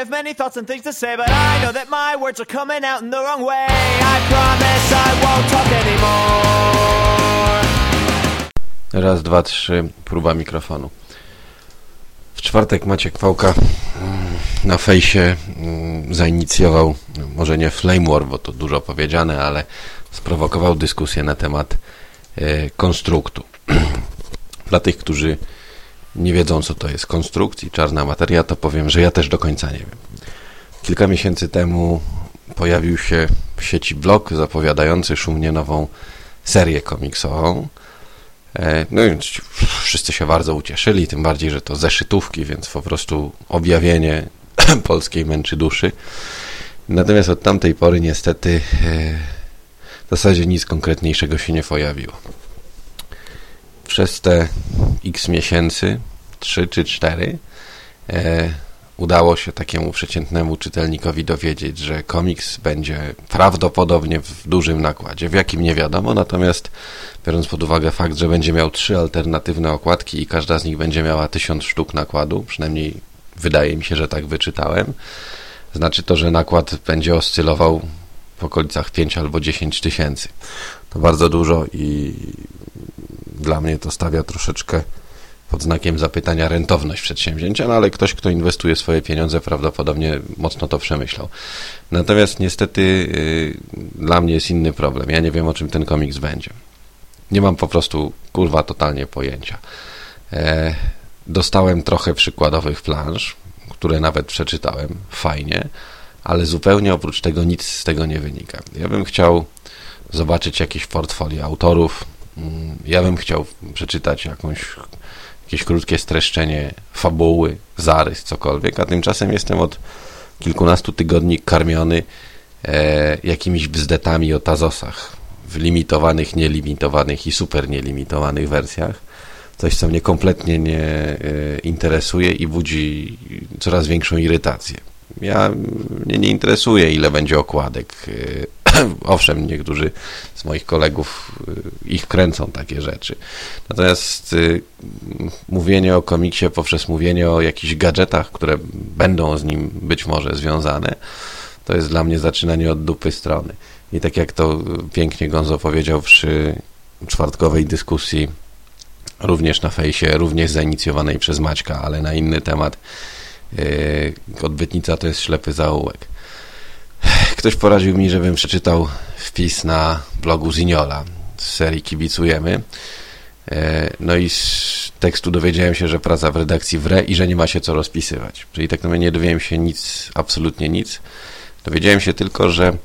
have many thoughts and things to say, but I know that my words are coming out in the wrong way. I promise I won't talk anymore. Raz, dwa, trzy, próba mikrofonu. W czwartek Maciek Pałka mm, na fejsie mm, zainicjował, no, może nie flame war, bo to dużo powiedziane, ale sprowokował dyskusję na temat e, konstruktu. Dla tych, którzy nie wiedzą, co to jest konstrukt i czarna materia, to powiem, że ja też do końca nie wiem. Kilka miesięcy temu pojawił się w sieci blog zapowiadający szumnie nową serię komiksową. E, no i wszyscy się bardzo ucieszyli, tym bardziej, że to zeszytówki, więc po prostu objawienie polskiej męczy duszy. Natomiast od tamtej pory niestety e, w zasadzie nic konkretniejszego się nie pojawiło. Przez te x miesięcy, 3 czy 4, e, udało się takiemu przeciętnemu czytelnikowi dowiedzieć, że komiks będzie prawdopodobnie w dużym nakładzie, w jakim nie wiadomo, natomiast biorąc pod uwagę fakt, że będzie miał trzy alternatywne okładki i każda z nich będzie miała tysiąc sztuk nakładu, przynajmniej wydaje mi się, że tak wyczytałem, znaczy to, że nakład będzie oscylował w okolicach 5 albo 10 tysięcy. To bardzo dużo i dla mnie to stawia troszeczkę pod znakiem zapytania rentowność przedsięwzięcia, no ale ktoś, kto inwestuje swoje pieniądze, prawdopodobnie mocno to przemyślał. Natomiast niestety yy, dla mnie jest inny problem. Ja nie wiem, o czym ten komiks będzie. Nie mam po prostu, kurwa, totalnie pojęcia. E, dostałem trochę przykładowych planż, które nawet przeczytałem, fajnie, ale zupełnie oprócz tego nic z tego nie wynika. Ja bym chciał zobaczyć jakieś portfolio autorów, mm, ja bym chciał przeczytać jakąś jakieś krótkie streszczenie fabuły, zarys, cokolwiek, a tymczasem jestem od kilkunastu tygodni karmiony e, jakimiś bzdetami o Tazosach w limitowanych, nielimitowanych i super nielimitowanych wersjach. Coś, co mnie kompletnie nie e, interesuje i budzi coraz większą irytację. Ja mnie nie interesuje, ile będzie okładek. Owszem, niektórzy z moich kolegów y, ich kręcą takie rzeczy. Natomiast y, mówienie o komiksie poprzez mówienie o jakichś gadżetach, które będą z nim być może związane, to jest dla mnie zaczynanie od dupy strony. I tak jak to pięknie Gonzo powiedział przy czwartkowej dyskusji, również na fejsie, również zainicjowanej przez Maćka, ale na inny temat, odbytnica to jest ślepy zaułek. Ktoś poradził mi, żebym przeczytał wpis na blogu Ziniola z serii Kibicujemy. E, no i z tekstu dowiedziałem się, że praca w redakcji wre i że nie ma się co rozpisywać. Czyli tak naprawdę nie dowiedziałem się nic, absolutnie nic. Dowiedziałem się tylko, że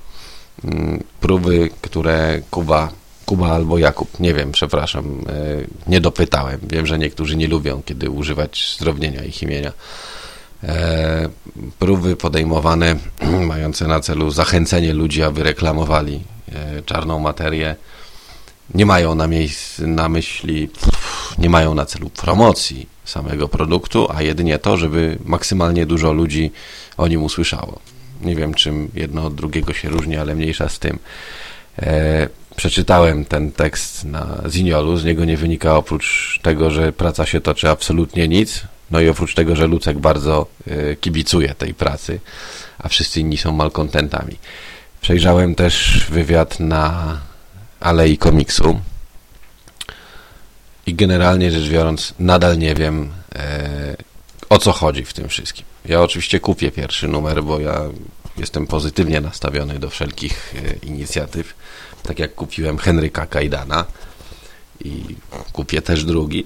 mm, próby, które Kuba, Kuba albo Jakub, nie wiem, przepraszam, e, nie dopytałem. Wiem, że niektórzy nie lubią, kiedy używać zdrobnienia ich imienia próby podejmowane mające na celu zachęcenie ludzi, aby reklamowali e, czarną materię, nie mają na, miejsc, na myśli, nie mają na celu promocji samego produktu, a jedynie to, żeby maksymalnie dużo ludzi o nim usłyszało. Nie wiem, czym jedno od drugiego się różni, ale mniejsza z tym. E, przeczytałem ten tekst na Ziniolu, z niego nie wynika oprócz tego, że praca się toczy absolutnie nic, no i oprócz tego, że Lucek bardzo y, kibicuje tej pracy, a wszyscy inni są malkontentami. Przejrzałem też wywiad na Alei Komiksu i generalnie rzecz biorąc nadal nie wiem e, o co chodzi w tym wszystkim. Ja oczywiście kupię pierwszy numer, bo ja jestem pozytywnie nastawiony do wszelkich e, inicjatyw, tak jak kupiłem Henryka Kajdana i kupię też drugi.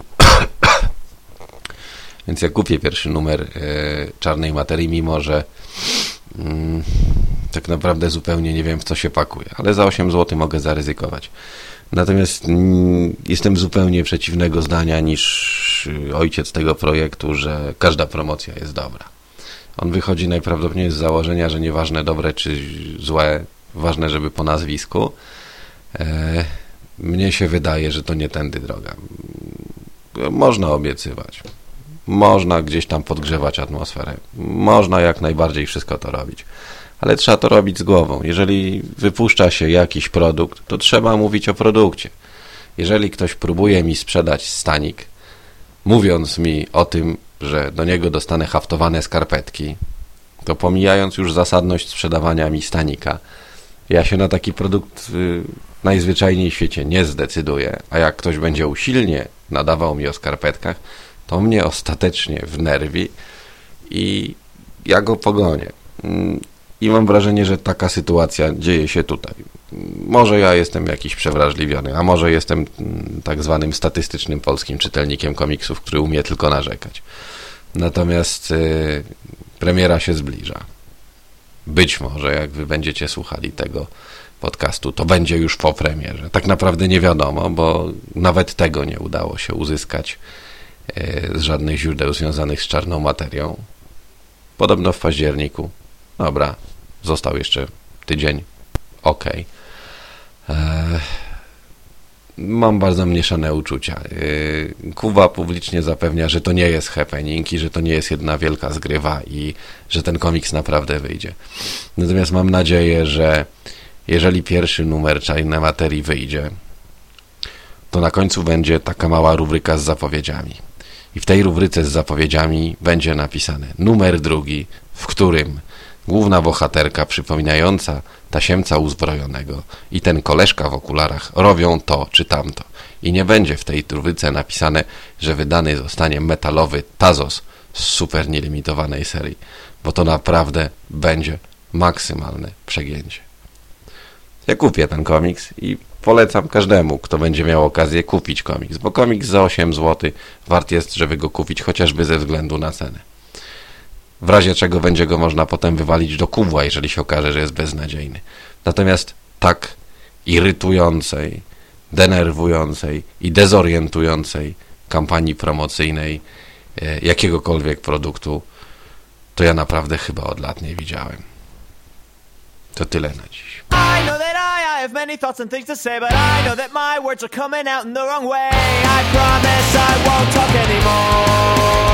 Więc ja kupię pierwszy numer e, czarnej materii, mimo że mm, tak naprawdę zupełnie nie wiem w co się pakuje, ale za 8 zł mogę zaryzykować. Natomiast mm, jestem zupełnie przeciwnego zdania niż ojciec tego projektu, że każda promocja jest dobra. On wychodzi najprawdopodobniej z założenia, że nieważne dobre czy złe, ważne, żeby po nazwisku. E, mnie się wydaje, że to nie tędy droga. Można obiecywać. Można gdzieś tam podgrzewać atmosferę. Można jak najbardziej wszystko to robić. Ale trzeba to robić z głową. Jeżeli wypuszcza się jakiś produkt, to trzeba mówić o produkcie. Jeżeli ktoś próbuje mi sprzedać stanik, mówiąc mi o tym, że do niego dostanę haftowane skarpetki, to pomijając już zasadność sprzedawania mi stanika, ja się na taki produkt y, najzwyczajniej w świecie nie zdecyduję, a jak ktoś będzie usilnie nadawał mi o skarpetkach, to mnie ostatecznie wnerwi i ja go pogonię. Mm, I mam wrażenie, że taka sytuacja dzieje się tutaj. Może ja jestem jakiś przewrażliwiony, a może jestem mm, tak zwanym statystycznym polskim czytelnikiem komiksów, który umie tylko narzekać. Natomiast y, premiera się zbliża. Być może, jak wy będziecie słuchali tego podcastu, to będzie już po premierze. Tak naprawdę nie wiadomo, bo nawet tego nie udało się uzyskać z żadnych źródeł związanych z czarną materią. Podobno w październiku. Dobra, został jeszcze tydzień. Okej. Okay. Mam bardzo mieszane uczucia. E, Kuba publicznie zapewnia, że to nie jest happening i że to nie jest jedna wielka zgrywa i że ten komiks naprawdę wyjdzie. Natomiast mam nadzieję, że jeżeli pierwszy numer Czarnej Materii wyjdzie, to na końcu będzie taka mała rubryka z zapowiedziami. I w tej rubryce z zapowiedziami będzie napisane numer drugi, w którym główna bohaterka przypominająca tasiemca uzbrojonego i ten koleżka w okularach robią to czy tamto. I nie będzie w tej rubryce napisane, że wydany zostanie metalowy Tazos z super nielimitowanej serii, bo to naprawdę będzie maksymalne przegięcie. Ja kupię ten komiks i polecam każdemu, kto będzie miał okazję kupić komiks, bo komiks za 8 zł wart jest, żeby go kupić chociażby ze względu na cenę. W razie czego będzie go można potem wywalić do kubła, jeżeli się okaże, że jest beznadziejny. Natomiast tak irytującej, denerwującej i dezorientującej kampanii promocyjnej e, jakiegokolwiek produktu, to ja naprawdę chyba od lat nie widziałem. To tyle na dziś. I have many thoughts and things to say, but I know that my words are coming out in the wrong way. I promise I won't talk anymore.